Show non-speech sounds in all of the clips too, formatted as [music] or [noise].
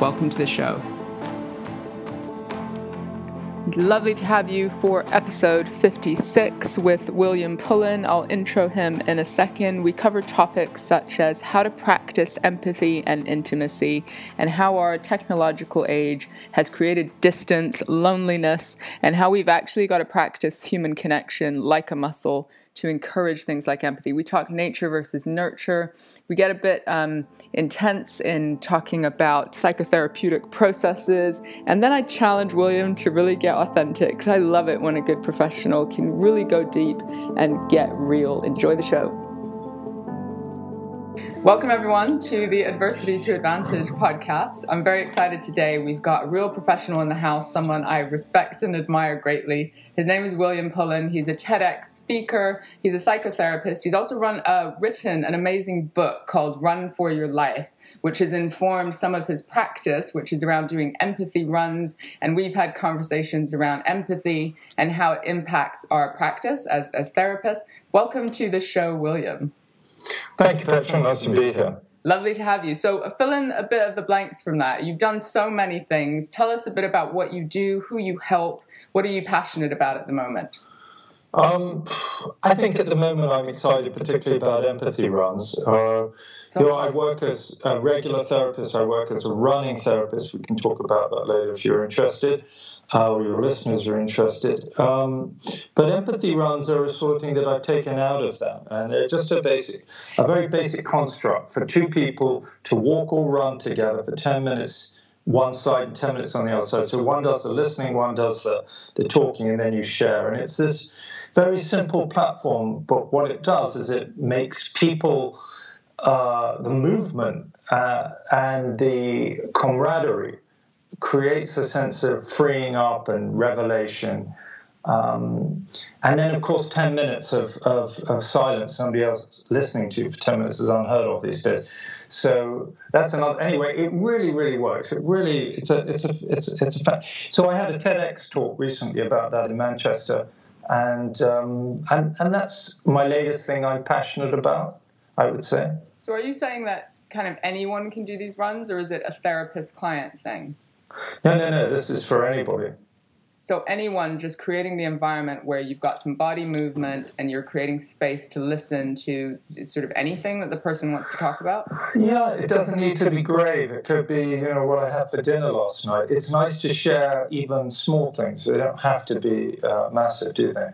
Welcome to the show. Lovely to have you for episode 56 with William Pullen. I'll intro him in a second. We cover topics such as how to practice empathy and intimacy, and how our technological age has created distance, loneliness, and how we've actually got to practice human connection like a muscle to encourage things like empathy. We talk nature versus nurture. We get a bit um, intense in talking about psychotherapeutic processes. And then I challenge William to really get authentic because I love it when a good professional can really go deep and get real. Enjoy the show. Welcome, everyone, to the Adversity to Advantage podcast. I'm very excited today. We've got a real professional in the house, someone I respect and admire greatly. His name is William Pullen. He's a TEDx speaker, he's a psychotherapist. He's also run, uh, written an amazing book called Run for Your Life, which has informed some of his practice, which is around doing empathy runs. And we've had conversations around empathy and how it impacts our practice as, as therapists. Welcome to the show, William. Thank you, Petra. Nice to be here. Lovely to have you. So, fill in a bit of the blanks from that. You've done so many things. Tell us a bit about what you do, who you help, what are you passionate about at the moment? Um, I think at the moment I'm excited, particularly about empathy runs. Uh, you know, I work as a regular therapist. I work as a running therapist. We can talk about that later if you're interested how your listeners are interested. Um, but empathy runs are a sort of thing that I've taken out of them, and they're just a basic, a very basic construct for two people to walk or run together for 10 minutes one side and 10 minutes on the other side. So one does the listening, one does the, the talking, and then you share. And it's this very simple platform, but what it does is it makes people, uh, the movement uh, and the camaraderie creates a sense of freeing up and revelation. Um, and then, of course, 10 minutes of, of, of, silence, somebody else listening to you for 10 minutes is unheard of these days. So that's another. Anyway, it really, really works. It really, it's a, it's a, it's, a, it's a fact. So I had a TEDx talk recently about that in Manchester, and um, and and that's my latest thing I'm passionate about. I would say. So are you saying that kind of anyone can do these runs, or is it a therapist client thing? No, no, no. This is for anybody. So anyone just creating the environment where you've got some body movement and you're creating space to listen to sort of anything that the person wants to talk about? Yeah, it doesn't need to be grave. It could be, you know, what I had for dinner last night. It's nice to share even small things. They don't have to be uh, massive, do they?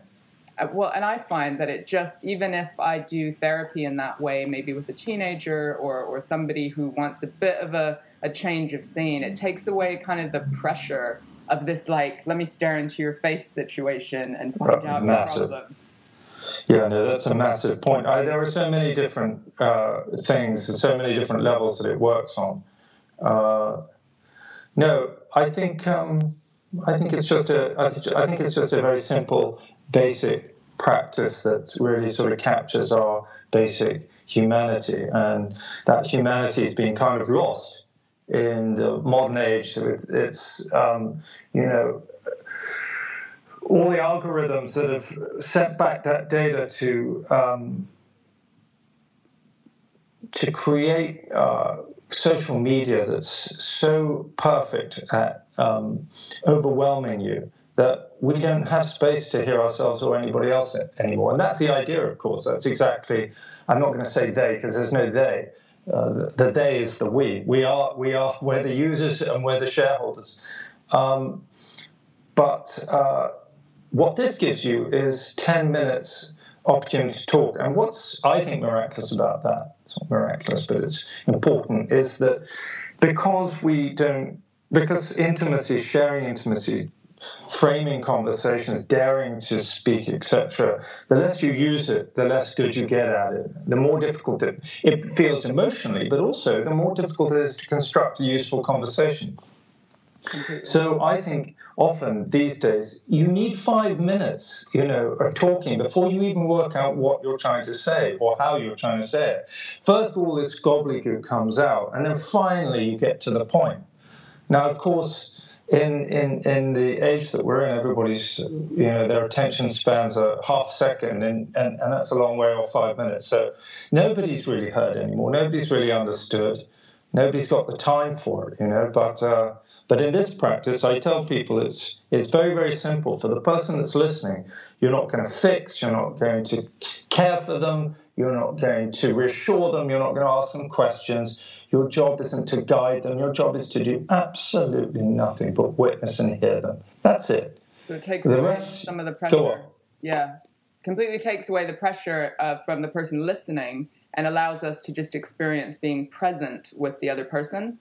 Uh, well, and I find that it just, even if I do therapy in that way, maybe with a teenager or, or somebody who wants a bit of a a change of scene. It takes away kind of the pressure of this like let me stare into your face situation and find out massive. problems. Yeah, no, that's a massive point. I, there are so many different uh, things, so many different levels that it works on. Uh, no, I think um, I think it's just a I think, I think it's just a very simple, basic practice that really sort of captures our basic humanity, and that humanity has been kind of lost in the modern age with its, um, you know, all the algorithms that have sent back that data to um, to create uh, social media that's so perfect at um, overwhelming you that we don't have space to hear ourselves or anybody else anymore. And that's the idea, of course. That's exactly. I'm not going to say they because there's no they the they is the we. We are we are we're the users and we're the shareholders. Um, but uh, what this gives you is 10 minutes opportunity to talk. And what's I think miraculous about that, it's not miraculous, but it's important, is that because we don't because intimacy, sharing intimacy, framing conversations, daring to speak, etc., the less you use it, the less good you get at it. The more difficult it, it feels emotionally, but also the more difficult it is to construct a useful conversation. So I think often these days you need five minutes, you know, of talking before you even work out what you're trying to say or how you're trying to say it. First, all this gobbledygook comes out, and then finally you get to the point. Now, of course, in, in, in the age that we're in, everybody's, you know, their attention spans are half a second, and, and, and that's a long way off five minutes. So nobody's really heard anymore. Nobody's really understood. Nobody's got the time for it, you know. But uh, but in this practice, I tell people it's it's very very simple. For the person that's listening, you're not going to fix, you're not going to care for them, you're not going to reassure them, you're not going to ask them questions. Your job isn't to guide them. Your job is to do absolutely nothing but witness and hear them. That's it. So it takes the away rest, some of the pressure. Yeah, completely takes away the pressure uh, from the person listening and allows us to just experience being present with the other person.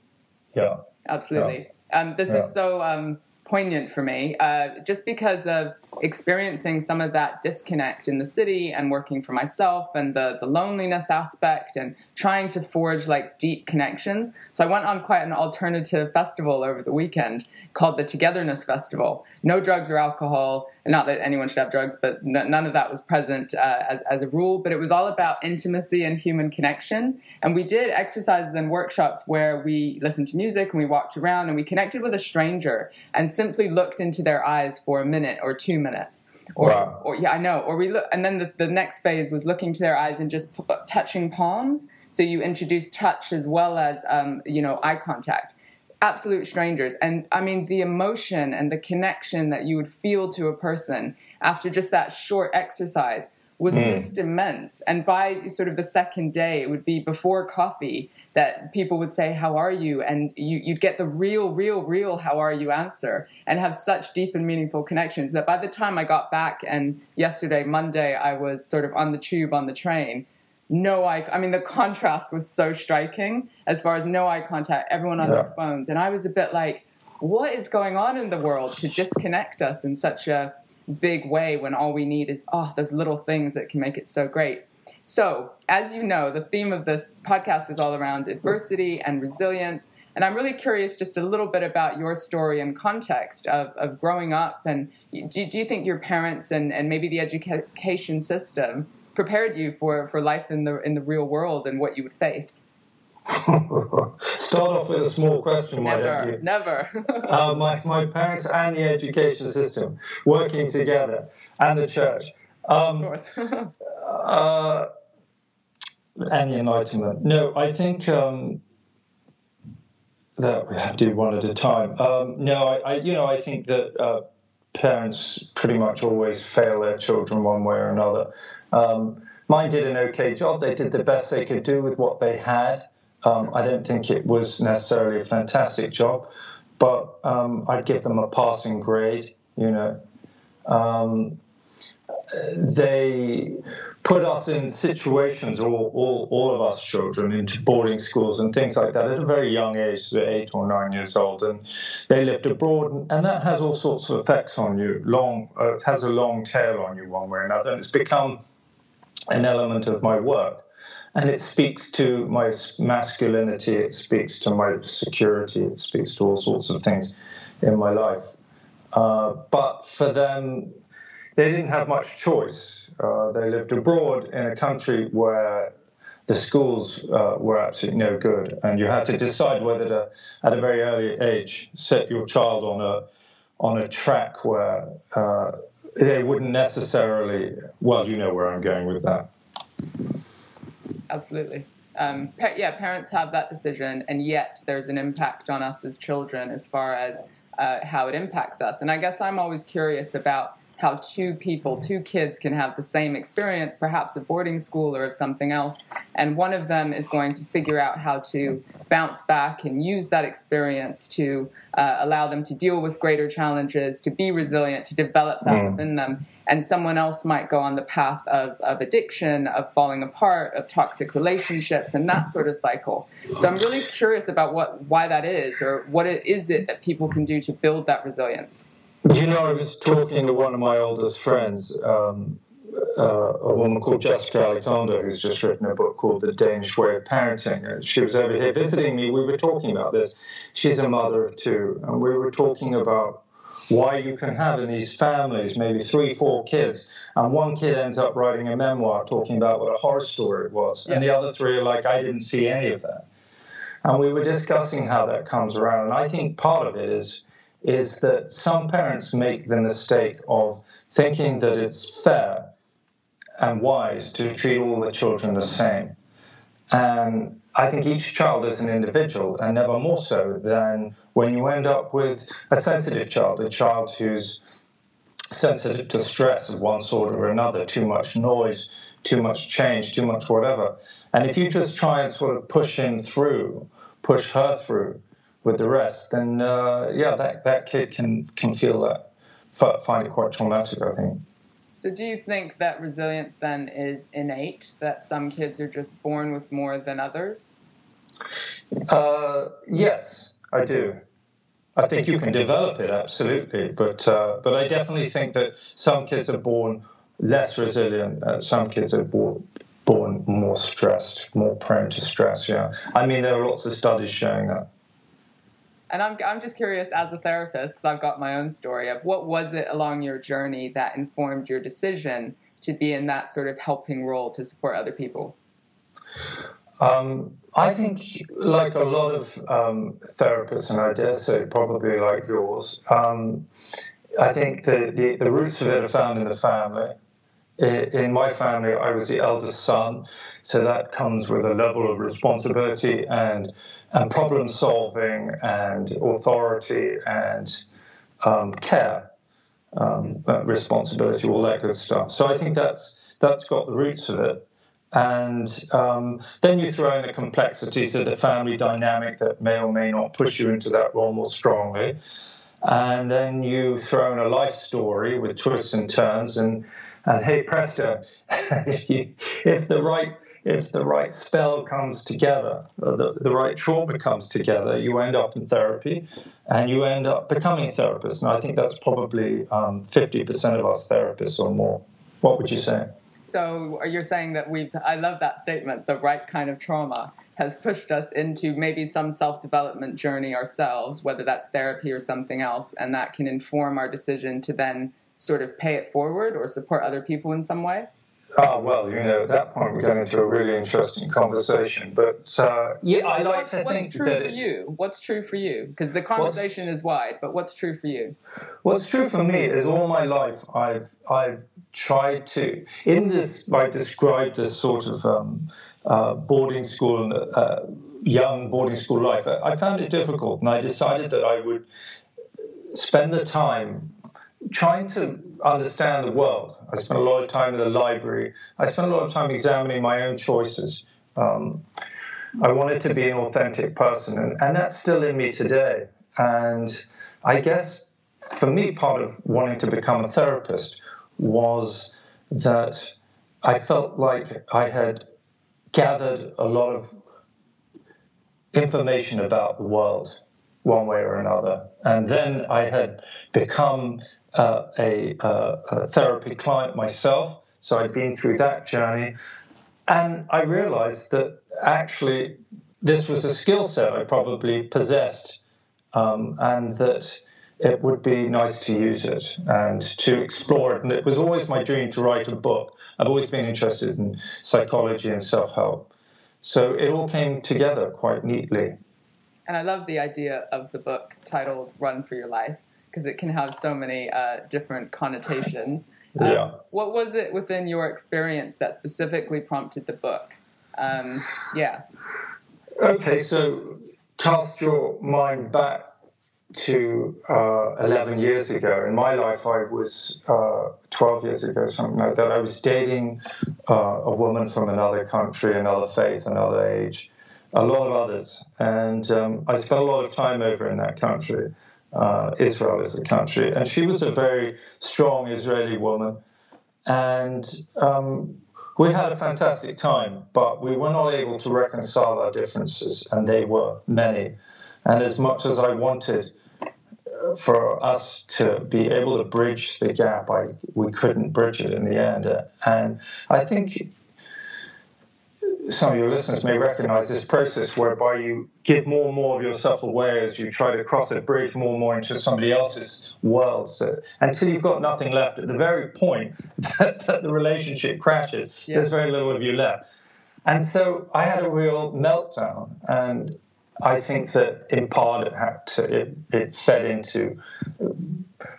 Yeah. Absolutely. Yeah. Um, this yeah. is so um, poignant for me, uh, just because of experiencing some of that disconnect in the city and working for myself and the, the loneliness aspect and trying to forge like deep connections. So I went on quite an alternative festival over the weekend called the Togetherness Festival. No drugs or alcohol, not that anyone should have drugs, but n- none of that was present uh, as, as a rule. But it was all about intimacy and human connection. And we did exercises and workshops where we listened to music and we walked around and we connected with a stranger and simply looked into their eyes for a minute or two minutes. Or, wow. or yeah, I know. Or we look, and then the, the next phase was looking to their eyes and just p- touching palms. So you introduce touch as well as um, you know eye contact. Absolute strangers, and I mean the emotion and the connection that you would feel to a person after just that short exercise was mm. just immense. And by sort of the second day, it would be before coffee that people would say, How are you? And you, would get the real, real, real how are you answer and have such deep and meaningful connections that by the time I got back and yesterday, Monday, I was sort of on the tube on the train. No eye, I mean, the contrast was so striking as far as no eye contact, everyone on yeah. their phones. And I was a bit like, what is going on in the world to disconnect us in such a big way when all we need is oh those little things that can make it so great so as you know the theme of this podcast is all around adversity and resilience and i'm really curious just a little bit about your story and context of, of growing up and do, do you think your parents and, and maybe the education system prepared you for, for life in the in the real world and what you would face [laughs] Start off with a small question, never? Never. uh, my, my parents and the education system working together, and the church. Um, of course. [laughs] uh, and the Enlightenment. No, I think um, that we have to do one at a time. Um, no, I, I, you know, I think that uh, parents pretty much always fail their children one way or another. Um, mine did an okay job. They did the best they could do with what they had. Um, I don't think it was necessarily a fantastic job, but um, I'd give them a passing grade. You know, um, they put us in situations, all, all, all of us children, into boarding schools and things like that at a very young age, eight or nine years old, and they lived abroad, and that has all sorts of effects on you. Long, uh, it has a long tail on you one way or another, and it's become an element of my work and it speaks to my masculinity, it speaks to my security, it speaks to all sorts of things in my life. Uh, but for them, they didn't have much choice. Uh, they lived abroad in a country where the schools uh, were absolutely no good, and you had to decide whether to, at a very early age, set your child on a on a track where uh, they wouldn't necessarily. Well, you know where I'm going with that absolutely. Um, yeah, parents have that decision, and yet there's an impact on us as children as far as uh, how it impacts us. And I guess I'm always curious about how two people, two kids, can have the same experience, perhaps of boarding school or of something else, and one of them is going to figure out how to bounce back and use that experience to uh, allow them to deal with greater challenges, to be resilient, to develop that mm. within them. And someone else might go on the path of, of addiction, of falling apart, of toxic relationships, and that sort of cycle. So I'm really curious about what why that is, or what it is it that people can do to build that resilience. You know, I was talking to one of my oldest friends um, uh, a woman called Jessica Alexander, who's just written a book called The Danish Way of Parenting. She was over here visiting me. We were talking about this. She's a mother of two, and we were talking about why you can have in these families maybe three, four kids, and one kid ends up writing a memoir talking about what a horror story it was, and the other three are like, I didn't see any of that. And we were discussing how that comes around, and I think part of it is is that some parents make the mistake of thinking that it's fair and wise to treat all the children the same. And I think each child is an individual, and never more so than when you end up with a sensitive child, a child who's sensitive to stress of one sort or another, too much noise, too much change, too much whatever. And if you just try and sort of push him through, push her through with the rest, then uh, yeah, that, that kid can, can feel that, find it quite traumatic, I think. So, do you think that resilience then is innate, that some kids are just born with more than others? Uh, yes, I do. I think you can develop it absolutely, but uh, but I definitely think that some kids are born less resilient, and some kids are born born more stressed, more prone to stress. Yeah, I mean there are lots of studies showing that. And I'm, I'm just curious as a therapist, because I've got my own story of what was it along your journey that informed your decision to be in that sort of helping role to support other people? Um, I think, like a lot of um, therapists, and I dare say probably like yours, um, I think the, the, the, roots of it are found in the family. In my family, I was the eldest son, so that comes with a level of responsibility and and problem solving and authority and um, care, um, responsibility, all that good stuff. So I think that's that's got the roots of it. And um, then you throw in the complexities of the family dynamic that may or may not push you into that role more strongly. And then you throw in a life story with twists and turns, and, and hey presto, [laughs] if, you, if the right if the right spell comes together, the, the right trauma comes together, you end up in therapy and you end up becoming a therapist. And I think that's probably um, 50% of us therapists or more. What would you say? So you're saying that we've, I love that statement, the right kind of trauma has pushed us into maybe some self development journey ourselves, whether that's therapy or something else, and that can inform our decision to then sort of pay it forward or support other people in some way? Oh, well, you know, at that point we get into a really interesting conversation. But uh, yeah, I like what's, to what's think true that for you? What's true for you? Because the conversation is wide, but what's true for you? What's true for me is all my life I've I've tried to in this I described this sort of um, uh, boarding school, uh, young boarding school life. I found it difficult, and I decided that I would spend the time trying to understand the world. I spent a lot of time in the library. I spent a lot of time examining my own choices. Um, I wanted to be an authentic person, and, and that's still in me today. And I guess for me, part of wanting to become a therapist was that I felt like I had gathered a lot of information about the world one way or another. And then I had become uh, a, uh, a, therapy client myself, so I'd been through that journey. And I realized that actually this was a skill set I probably possessed, um, and that it would be nice to use it and to explore it. And it was always my dream to write a book. I've always been interested in psychology and self help. So it all came together quite neatly. And I love the idea of the book titled Run for Your Life because it can have so many uh, different connotations. [laughs] Um, yeah. What was it within your experience that specifically prompted the book? Um, yeah. Okay, so cast your mind back to uh, 11 years ago. In my life, I was uh, 12 years ago, something like that. I was dating uh, a woman from another country, another faith, another age, a lot of others. And um, I spent a lot of time over in that country uh, Israel as a country. And she was a very strong Israeli woman. And um, we had a fantastic time, but we were not able to reconcile our differences, and they were many. And as much as I wanted for us to be able to bridge the gap, I, we couldn't bridge it in the end. And I think some of your listeners may recognize this process whereby you give more and more of yourself away as you try to cross a bridge more and more into somebody else's world. So until you've got nothing left, at the very point [laughs] that, that the relationship crashes, yeah. there's very little of you left. And so I had a real meltdown, and I think that in part it had to, it, it fed into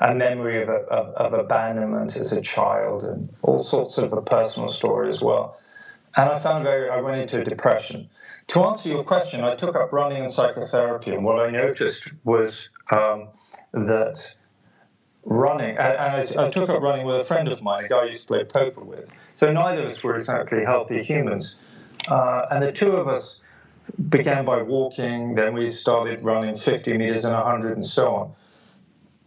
a memory of, a, of, of abandonment as a child and all sorts of a personal story as well. And I found very, I went into a depression. To answer your question, I took up running and psychotherapy, and what I noticed was um, that running, and I, I, took up running with a friend of mine, a guy I used to play poker with. So neither of us were exactly healthy humans. Uh, and the two of us began by walking, then we started running 50 meters and 100 and so on.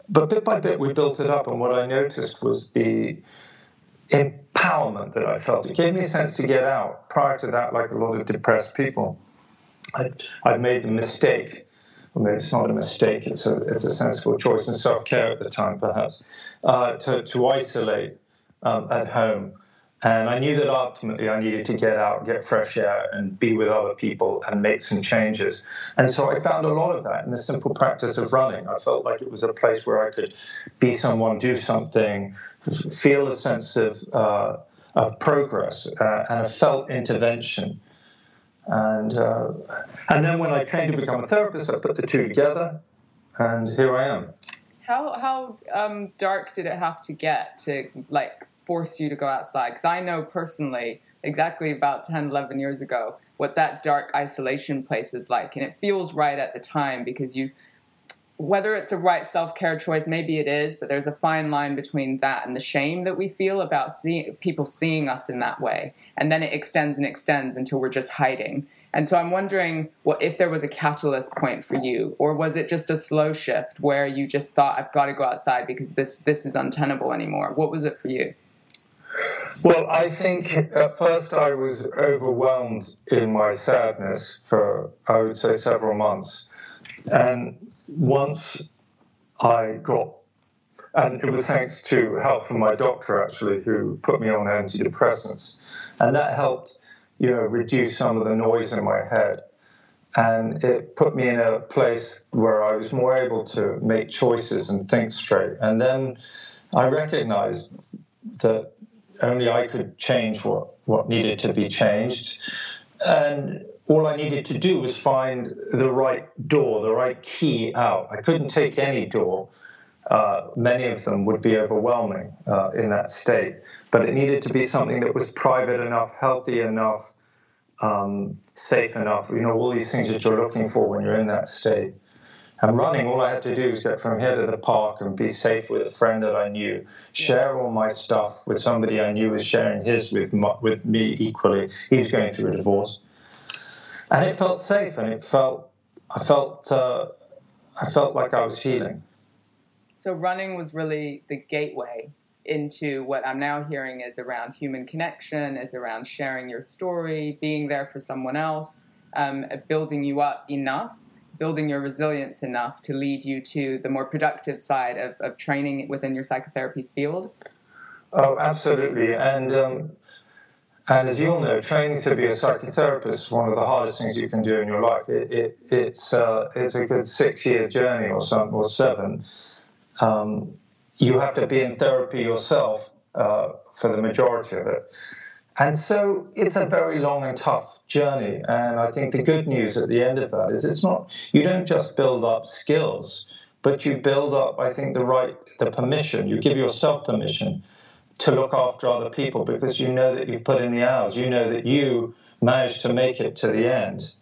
But bit by bit, we built it up, and what I noticed was the empowerment that I felt. It gave me a sense to get out. Prior to that, like a lot of depressed people, I'd, I'd made the mistake. Well, maybe it's not a mistake, it's a, it's a sensible choice in self care at the time, perhaps, uh, to, to isolate um, at home and I knew that ultimately I needed to get out, get fresh air, and be with other people and make some changes. And so I found a lot of that in the simple practice of running. I felt like it was a place where I could be someone, do something, feel a sense of, uh, of progress uh, and a felt intervention. And, uh, and then when I trained to become a therapist, I put the two together, and here I am. How, how um, dark did it have to get to like force you to go outside. Because I know personally, exactly about 10, 11 years ago, what that dark isolation place is like. And it feels right at the time because you, whether it's a right self care choice, maybe it is, but there's a fine line between that and the shame that we feel about seeing people seeing us in that way. And then it extends and extends until we're just hiding. And so I'm wondering what if there was a catalyst point for you, or was it just a slow shift where you just thought, I've got to go outside because this this is untenable anymore? What was it for you? Well, I think at first I was overwhelmed in my sadness for, I would say, several months. And once I got, and it was thanks to help from my doctor actually, who put me on antidepressants. And that helped, you know, reduce some of the noise in my head. And it put me in a place where I was more able to make choices and think straight. And then I recognized that only I could change what, what needed to be changed. And all I needed to do was find the right door, the right key out. I couldn't take any door. Uh, many of them would be overwhelming uh, in that state. But it needed to be something that was private enough, healthy enough, um, safe enough. You know, all these things that you're looking for when you're in that state. And running, all I had to do was get from here to the park and be safe with a friend that I knew, share all my stuff with somebody I knew was sharing his with with me equally. He was going through a divorce, and it felt safe, and it felt I felt uh, I felt like I was healing. So running was really the gateway into what I'm now hearing is around human connection, is around sharing your story, being there for someone else, um, building you up enough building your resilience enough to lead you to the more productive side of, of training within your psychotherapy field? Oh, absolutely. And um, and as you all know, training to be a psychotherapist is one of the hardest things you can do in your life. It, it, it's, uh, it's a good six year journey or, some, or seven. Um, you have to be in therapy yourself uh, for the majority of it. And so it's a very long and tough journey. And I think the good news at the end of that is it's not, you don't just build up skills, but you build up, I think, the right, the permission. You give yourself permission to look after other people because you know that you've put in the hours. You know that you managed to make it to the end.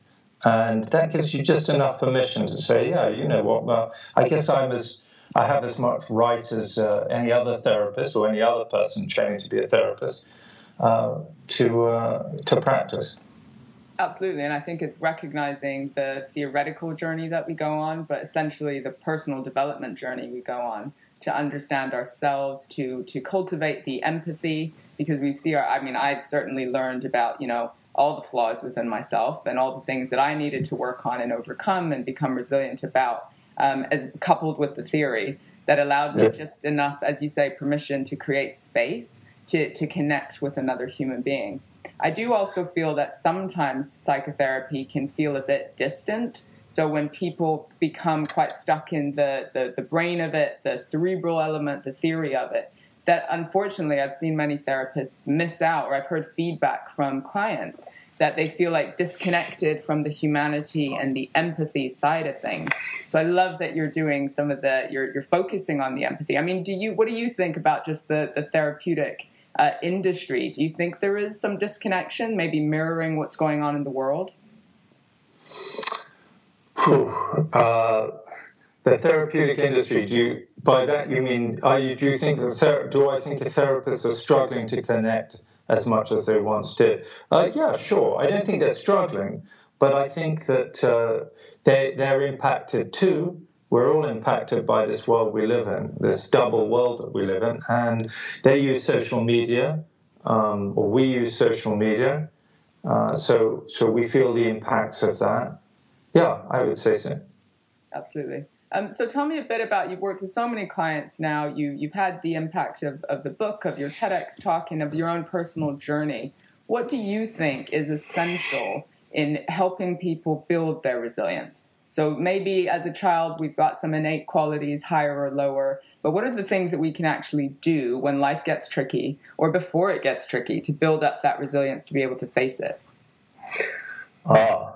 And that gives you just enough permission to say, yeah, you know what, well, I guess I'm as, I have as much right as uh, any other therapist or any other person training to be a therapist uh, to uh, to practice. Absolutely, and I think it's recognizing the theoretical journey that we go on, but essentially the personal development journey we go on to understand ourselves, to to cultivate the empathy, because we see our. I mean, I certainly learned about you know all the flaws within myself and all the things that I needed to work on and overcome and become resilient about. um, as coupled with the theory that allowed me Yeah. just enough, as you say, permission to create space to, to connect with another human being. I do also feel that sometimes psychotherapy can feel a bit distant. So when people become quite stuck in the, the, the brain of it, the cerebral element, the theory of it, that unfortunately I've seen many therapists miss out, or I've heard feedback from clients that they feel like disconnected from the humanity and the empathy side of things. So I love that you're doing some of the you're you're focusing on the empathy. I mean, do you what do you think about just the the therapeutic uh, industry? Do you think there is some disconnection, maybe mirroring what's going on in the world? Uh, the therapeutic industry. Do you by that you mean? Are you? Do you think the ther- Do I think the therapists are struggling to connect as much as they once did? Uh, yeah, sure. I don't think they're struggling, but I think that uh, they they're impacted too. We're all impacted by this world we live in, this double world that we live in, and they use social media, um, or we use social media. Uh, so, so we feel the impacts of that. Yeah, I would say so. Absolutely. Um, so tell me a bit about you've worked with so many clients now. You you've had the impact of, of the book, of your TEDx talk, and of your own personal journey. What do you think is essential in helping people build their resilience? So maybe as a child we've got some innate qualities, higher or lower. But what are the things that we can actually do when life gets tricky or before it gets tricky to build up that resilience to be able to face it? Ah,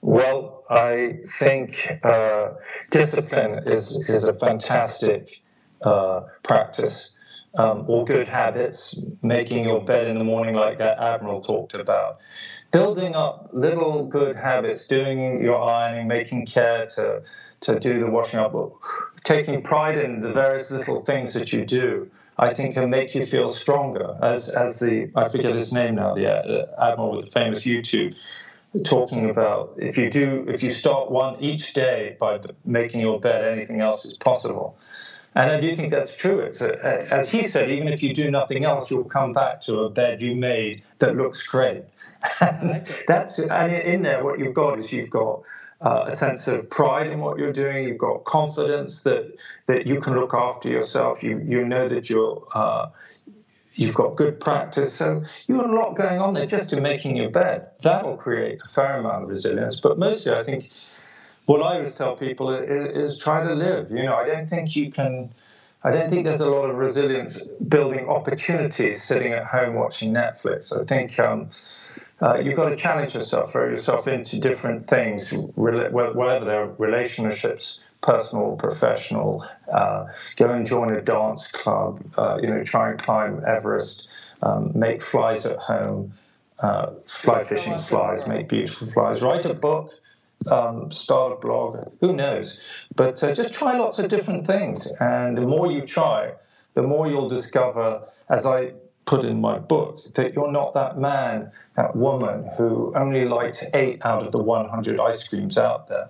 well, I think uh, discipline is is a fantastic uh, practice. Um, or good habits, making your bed in the morning, like that Admiral talked about. Building up little good habits, doing your ironing, making care to, to do the washing up, taking pride in the various little things that you do, I think can make you feel stronger. As, as the, I forget his name now, the uh, Admiral with the famous YouTube talking about if you do if you start one each day by making your bed anything else is possible and i do think that's true it's a, as he said even if you do nothing else you'll come back to a bed you made that looks great and [laughs] that's and in there what you've got is you've got uh, a sense of pride in what you're doing. You've got confidence that that you can look after yourself. You you know that you're uh, you've got good practice. So you've got a lot going on there just in making your bed. That'll create a fair amount of resilience. But mostly, I think what I always tell people is, is try to live. You know, I don't think you can. I don't think there's a lot of resilience building opportunities sitting at home watching Netflix. I think um, uh, you've got to challenge yourself, throw yourself into different things, whatever they're relationships, personal, professional. Uh, go and join a dance club. Uh, you know, try and climb Everest. Um, make flies at home. Uh, fly fishing flies. Make beautiful flies. Write a book. Um, start a blog. Who knows? But uh, just try lots of different things, and the more you try, the more you'll discover. As I put in my book that you're not that man, that woman who only likes eight out of the 100 ice creams out there,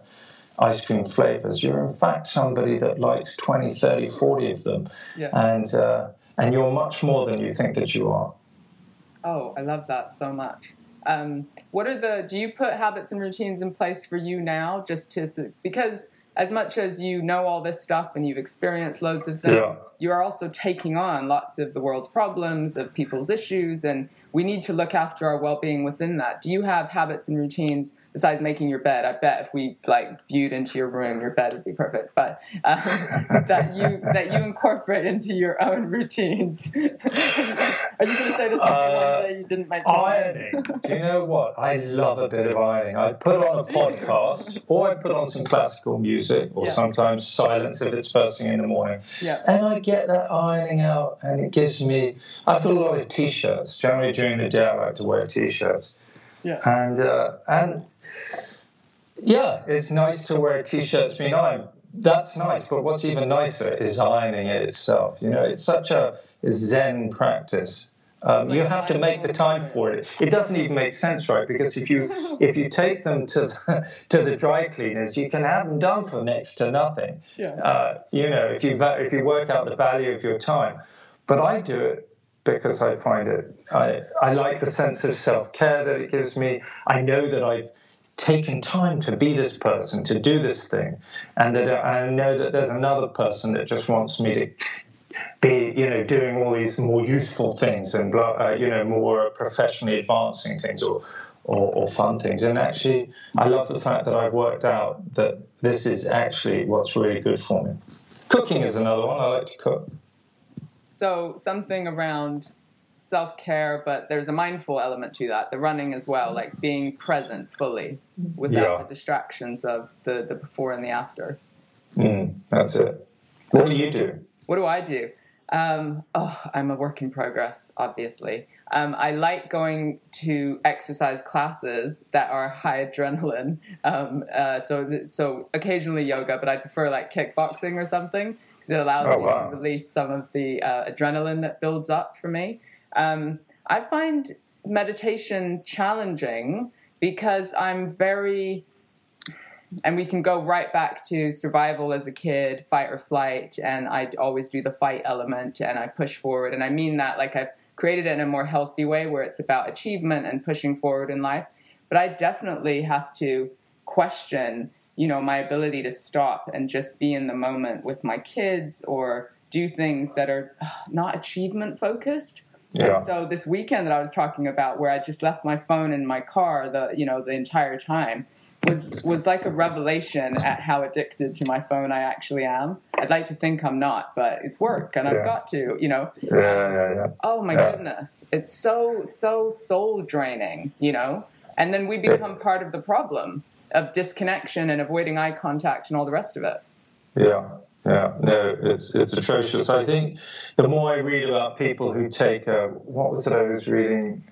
ice cream flavors. You're in fact somebody that likes 20, 30, 40 of them. Yeah. And, uh, and you're much more than you think that you are. Oh, I love that so much. Um, what are the, do you put habits and routines in place for you now just to, because as much as you know all this stuff and you've experienced loads of things, Yeah. you are also taking on lots of the world's problems, of people's issues, and we need to look after our well-being within that. Do you have habits and routines besides making your bed? I bet if we like viewed into your room, your bed would be perfect. But um, [laughs] that you that you incorporate into your own routines. [laughs] are you going to say this was Uh, you didn't make? Ironing. [laughs] Do you know what? I love a bit of ironing. I put on a podcast, [laughs] or I put on some classical music, or Yeah. sometimes silence if it's first thing in the morning. Yeah. And I get that ironing out, and it gives me. I've got a lot of t-shirts. Generally during the day, I like to wear t-shirts, Yeah. and uh, and yeah, it's nice to wear t-shirts being ironed. That's nice, but what's even nicer is ironing it itself. You know, it's such a Zen practice. Um, you have to make the time for it. It doesn't even make sense, right? Because if you [laughs] if you take them to the, [laughs] to the dry cleaners, you can have them done for next to nothing. Yeah. Uh, you know, if you if you work out the value of your time, but I do it because I find it. I I like the sense of self care that it gives me. I know that I've taken time to be this person, to do this thing, and that I know that there's another person that just wants me to be, you know, doing all these more useful things and, uh, you know, more professionally advancing things or, or, or, fun things. And actually, I love the fact that I've worked out that this is actually what's really good for me. Cooking is another one. I like to cook. So something around self care, but there's a mindful element to that. The running as well, like being present fully without yeah. the distractions of the, the before and the after. Mm, that's it. What do you do? What do I do? Um, oh, I'm a work in progress, obviously. Um, I like going to exercise classes that are high adrenaline. Um, uh, so, so occasionally yoga, but I prefer like kickboxing or something because it allows oh, me wow. to release some of the uh, adrenaline that builds up for me. Um, I find meditation challenging because I'm very, and we can go right back to survival as a kid, fight or flight, and I always do the fight element and I push forward. And I mean that like I've created it in a more healthy way where it's about achievement and pushing forward in life. But I definitely have to question, you know, my ability to stop and just be in the moment with my kids or do things that are uh, not achievement focused yeah. And so this weekend that I was talking about, where I just left my phone in my car the you know the entire time, was was like a revelation at how addicted to my phone I actually am. I'd like to think I'm not, but it's work, and yeah. I've got to, you know. Yeah, yeah, yeah. Oh my yeah. goodness, it's so so soul draining, you know. And then we become part of the problem of disconnection and avoiding eye contact and all the rest of it. Yeah, yeah, no, it's it's atrocious. I think the more I read about people who take a what was it I was reading,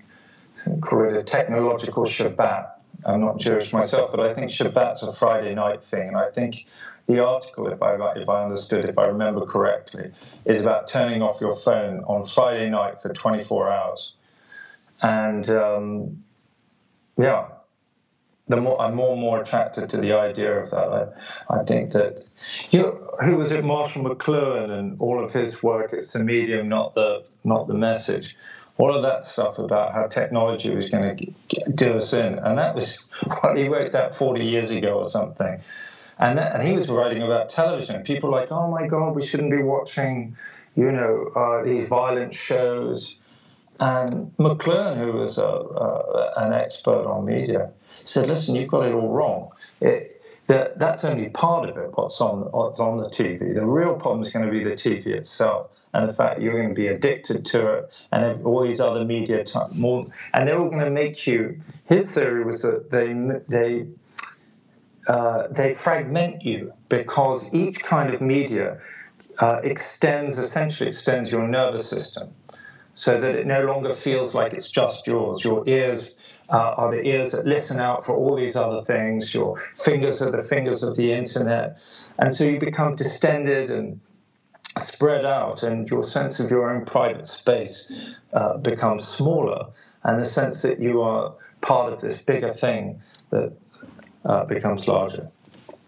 call it a technological Shabbat. I'm not Jewish myself, but I think Shabbat's a Friday night thing, and I think the article, if I if I understood, if I remember correctly, is about turning off your phone on Friday night for 24 hours, and um, yeah, the more I'm more and more attracted to the idea of that. I, I think that you know, who was it, Marshall McLuhan, and all of his work. It's the medium, not the not the message. All of that stuff about how technology was going to do us in, and that was [laughs] what he wrote that 40 years ago or something. And that, and he was writing about television. People like, oh my God, we shouldn't be watching, you know, uh, these violent shows. And McLuhan, who was a, uh, an expert on media, said, listen, you've got it all wrong. It, that, that's only part of it, what's on, what's on the TV. The real problem is going to be the TV itself and the fact you're going to be addicted to it and all these other media type more and they're all going to make you his theory was that they they uh, they fragment you because each kind of media uh, extends essentially extends your nervous system so that it no longer feels like it's just yours your ears uh, are the ears that listen out for all these other things. Your fingers are the fingers of the internet. And so you become distended and spread out, and your sense of your own private space uh, becomes smaller. And the sense that you are part of this bigger thing that uh, becomes larger.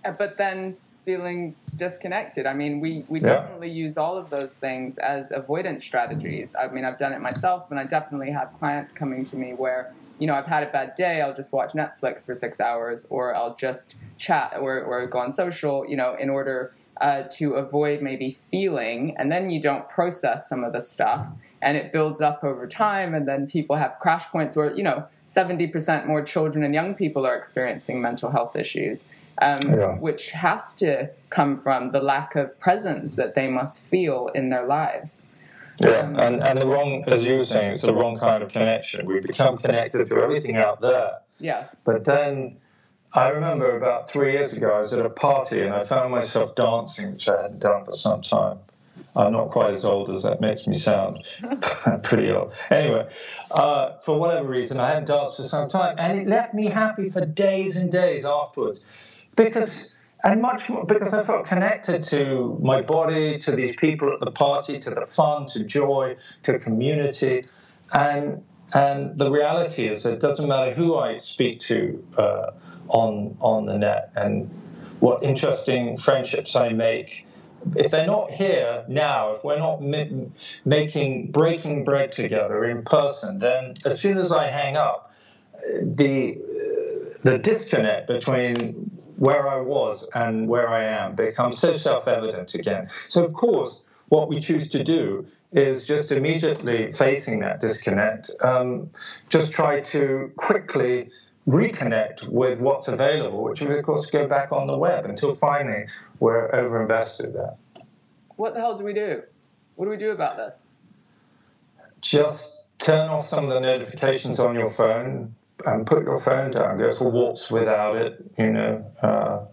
Uh, but then feeling disconnected. I mean, we, we yeah. definitely use all of those things as avoidance strategies. I mean, I've done it myself, and I definitely have clients coming to me where you know, I've had a bad day, I'll just watch Netflix for six hours, or I'll just chat or, or go on social, you know, in order uh, to avoid maybe feeling, and then you don't process some of the stuff, and it builds up over time, and then people have crash points where you know 70% more children and young people are experiencing mental health issues, um, yeah. which has to come from the lack of presence that they must feel in their lives. Yeah, and, and the wrong, as you were saying, it's the wrong kind of connection. We become connected to everything out there. Yes. But then I remember about three years ago, I was at a party and I found myself dancing, which I hadn't done for some time. I'm not quite as old as that makes me sound. [laughs] pretty old. Anyway, uh, for whatever reason, I hadn't danced for some time, and it left me happy for days and days afterwards, because and much more because I felt connected to my body, to these people at the party, to the fun, to joy, to community, and and the reality is it doesn't matter who I speak to uh, on on the net and what interesting friendships I make. If they're not here now, if we're not making breaking bread together in person, then as soon as I hang up, the the disconnect between where I was and where I am becomes so self evident again. So, of course, what we choose to do is just immediately facing that disconnect, um, just try to quickly reconnect with what's available, which is, of course, go back on the web until finally we're overinvested there. What the hell do we do? What do we do about this? Just turn off some of the notifications on your phone and put your phone down. Go for walks without it, you know. Uh,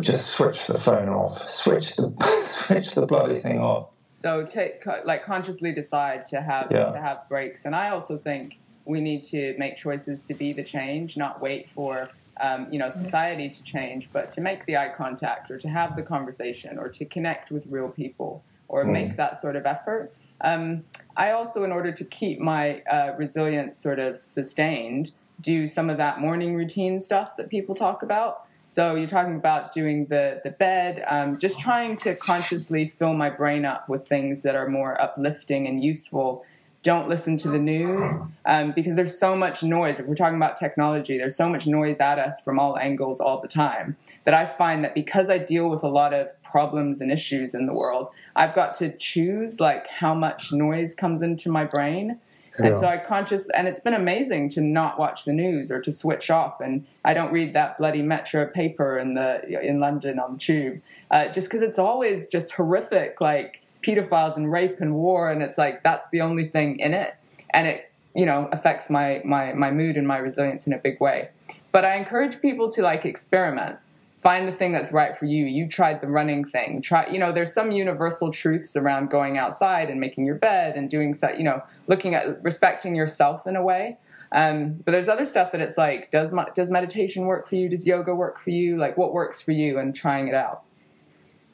just switch the phone off. Switch the [laughs] switch the bloody thing off. So take like consciously decide to have yeah. to have breaks. And I also think we need to make choices to be the change, not wait for um, you know society to change, but to make the eye contact or to have the conversation or to connect with real people or mm. make that sort of effort. Um, I also, in order to keep my uh, resilience sort of sustained, do some of that morning routine stuff that people talk about. So you're talking about doing the the bed, um, just trying to consciously fill my brain up with things that are more uplifting and useful. Don't listen to the news um, because there's so much noise. If we're talking about technology, there's so much noise at us from all angles all the time that I find that because I deal with a lot of problems and issues in the world, I've got to choose like how much noise comes into my brain yeah. And so I conscious, and it's been amazing to not watch the news or to switch off. And I don't read that bloody Metro paper in the in London on the tube, uh, just because it's always just horrific, like pedophiles and rape and war, and it's like that's the only thing in it, and it you know affects my my my mood and my resilience in a big way. But I encourage people to like experiment find the thing that's right for you. You tried the running thing. Try, you know, there's some universal truths around going outside and making your bed and doing so, you know, looking at respecting yourself in a way. Um, but there's other stuff that it's like, does does meditation work for you? Does yoga work for you? Like, what works for you? And trying it out.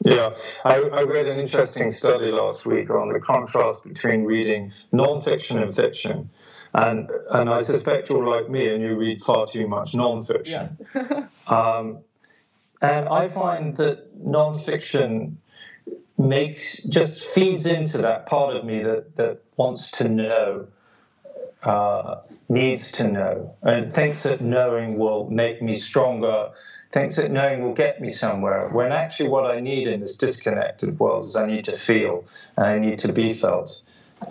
Yeah, I, I, read an interesting study last week on the contrast between reading nonfiction and fiction. And, and I suspect you're like me and you read far too much nonfiction. Yes. [laughs] um, and I find that nonfiction makes just feeds into that part of me that, that wants to know, uh, needs to know, and thinks that knowing will make me stronger, thinks that knowing will get me somewhere. When actually, what I need in this disconnected world is I need to feel and I need to be felt,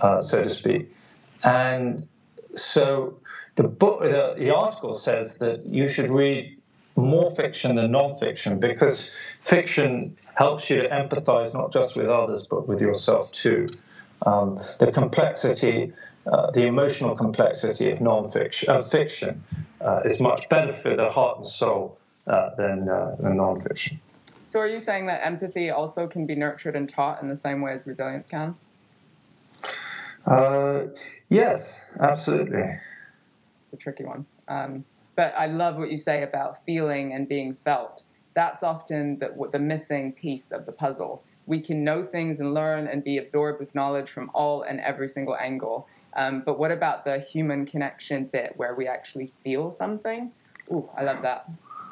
uh, so to speak. And so the book, the, the article says that you should read more fiction than non-fiction because fiction helps you to empathize not just with others but with yourself too. Um, the complexity, uh, the emotional complexity of non-fiction, uh, fiction, uh, is much better for the heart and soul uh, than, uh, than non-fiction. So, are you saying that empathy also can be nurtured and taught in the same way as resilience can? Uh, yes, absolutely. It's a tricky one. Um, but I love what you say about feeling and being felt. That's often the, the missing piece of the puzzle. We can know things and learn and be absorbed with knowledge from all and every single angle. Um, but what about the human connection bit where we actually feel something? Ooh, I love that.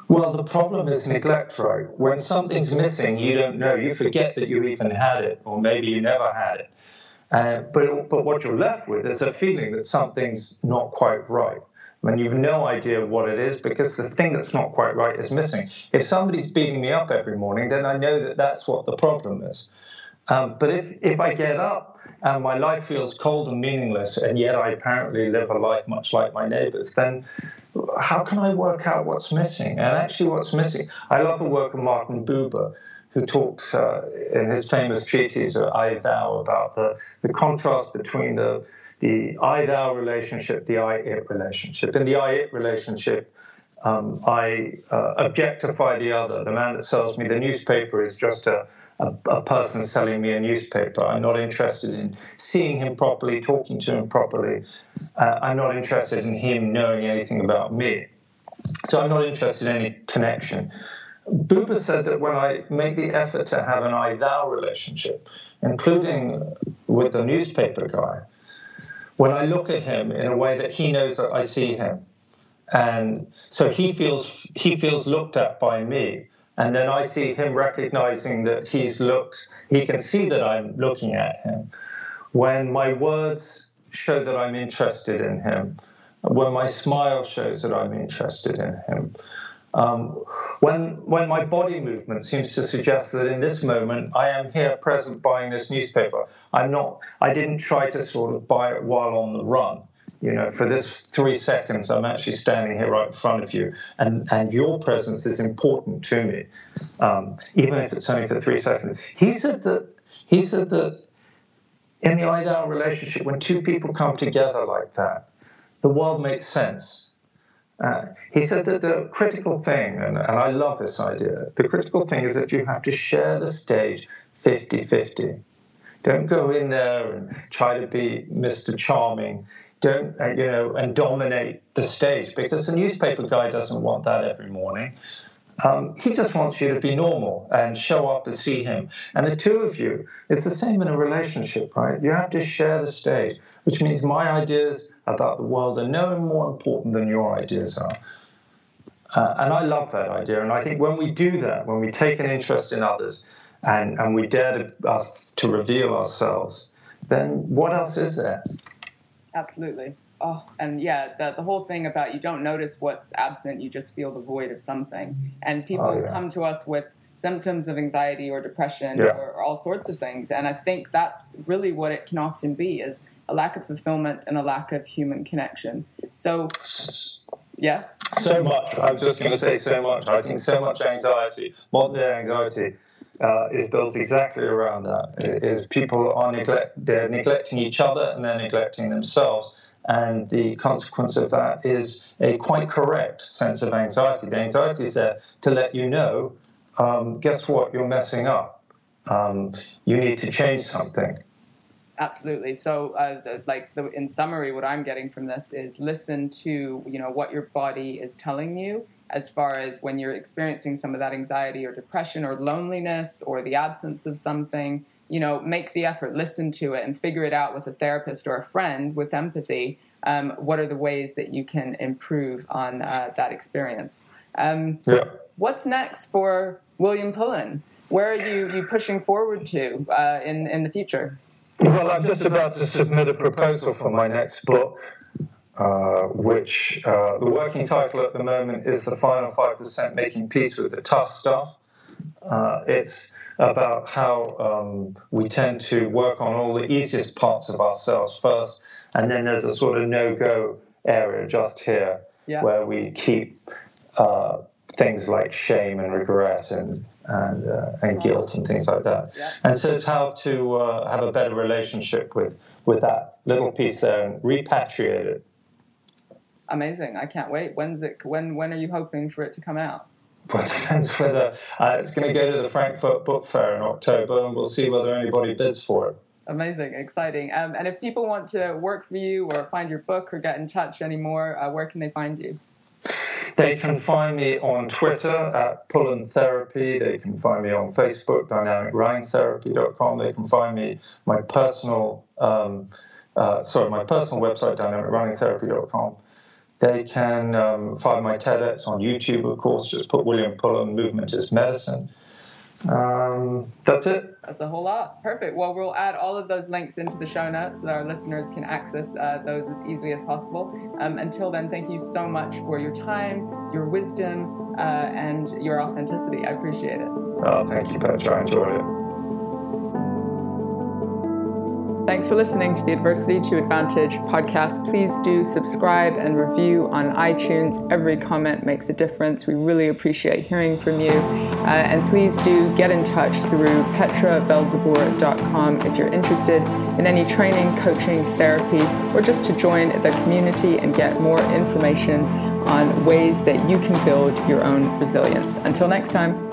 Well, the problem is neglect, right? When something's missing, you don't know. You forget that you even had it, or maybe you never had it. Uh, but, but what you're left with is a feeling that something's not quite right And you've no idea what it is because the thing that's not quite right is missing. If somebody's beating me up every morning, then I know that that's what the problem is. Um, but if, if I get up and my life feels cold and meaningless, and yet I apparently live a life much like my neighbors, then how can I work out what's missing? And actually, what's missing, I love the work of Martin Buber, who talks uh, in his famous treatise, uh, I Thou, about the, the contrast between the the I thou relationship, the I it relationship. In the I it relationship, um, I uh, objectify the other. The man that sells me the newspaper is just a, a, a, person selling me a newspaper. I'm not interested in seeing him properly, talking to him properly. Uh, I'm not interested in him knowing anything about me. So I'm not interested in any connection. Buber said that when I make the effort to have an I thou relationship, including with the newspaper guy, when I look at him in a way that he knows that I see him. And so he feels he feels looked at by me. And then I see him recognizing that he's looked, he can see that I'm looking at him. When my words show that I'm interested in him, when my smile shows that I'm interested in him. Um, when when my body movement seems to suggest that in this moment I am here present buying this newspaper. I'm not. I didn't try to sort of buy it while on the run. You know, for this three seconds, I'm actually standing here right in front of you, and and your presence is important to me, um, even if it's only for three seconds. He said that. He said that in the ideal relationship, when two people come together like that, the world makes sense uh, he said that the critical thing, and, and I love this idea, the critical thing is that you have to share the stage 50 50. Don't go in there and try to be Mr. Charming. Don't, uh, you know, and dominate the stage because the newspaper guy doesn't want that every morning. Um, he just wants you to be normal and show up and see him. And the two of you, it's the same in a relationship, right? You have to share the stage, which means my ideas about the world are no more important than your ideas are. Uh, and I love that idea. And I think when we do that, when we take an interest in others and, and we dare to, us to reveal ourselves, then what else is there? Absolutely oh, and yeah, the, the whole thing about you don't notice what's absent, you just feel the void of something. And oh, people oh, yeah. come to us with symptoms of anxiety or depression yeah. or, or, all sorts of things. And I think that's really what it can often be is a lack of fulfillment and a lack of human connection. So, yeah. So much. I was just going to say so much. I think so much anxiety, modern day anxiety, uh, is built exactly around that. Is people are neglect, they're neglecting each other and they're neglecting themselves and the consequence of that is a quite correct sense of anxiety. The anxiety is there to let you know, um, guess what, you're messing up. Um, you need to change something. Absolutely. So, uh, the, like the, in summary, what I'm getting from this is listen to you know what your body is telling you as far as when you're experiencing some of that anxiety or depression or loneliness or the absence of something you know, make the effort, listen to it, and figure it out with a therapist or a friend with empathy. Um, what are the ways that you can improve on uh, that experience? Um, yeah. What's next for William Pullen? Where are you, you pushing forward to uh, in, in the future? Well, I'm just about to submit a proposal for my next book, uh, which uh, the working title at the moment is The Final 5% Making Peace with the Tough Stuff. Uh, it's about how um, we tend to work on all the easiest parts of ourselves first, and then there's a sort of no-go area just here yeah. where we keep uh, things like shame and regret and and uh, and guilt and things like that. Yeah. And so it's how to uh, have a better relationship with with that little piece there and repatriate it. Amazing! I can't wait. When's it? When when are you hoping for it to come out? Well, [laughs] it depends whether uh, it's going to go to the Frankfurt Book Fair in October, and we'll see whether anybody bids for it. Amazing, exciting. Um, and if people want to work for you or find your book or get in touch anymore, uh, where can they find you? They can find me on Twitter at Pullen Therapy. They can find me on Facebook, dynamicrunningstherapy.com. They can find me my personal, um, uh, sorry, my personal website, dynamicrunningtherapy.com. They can um, find my TEDx on YouTube, of course. Just put William Pullen Movement is Medicine. Um, that's it. That's a whole lot. Perfect. Well, we'll add all of those links into the show notes so that our listeners can access uh, those as easily as possible. Um, until then, thank you so much for your time, your wisdom, uh, and your authenticity. I appreciate it. Oh, thank you, Petra. I enjoyed it. Thanks for listening to the Adversity to Advantage podcast. Please do subscribe and review on iTunes. Every comment makes a difference. We really appreciate hearing from you. Uh, and please do get in touch through petravelzeboer.com if you're interested in any training, coaching, therapy, or just to join the community and get more information on ways that you can build your own resilience. Until next time.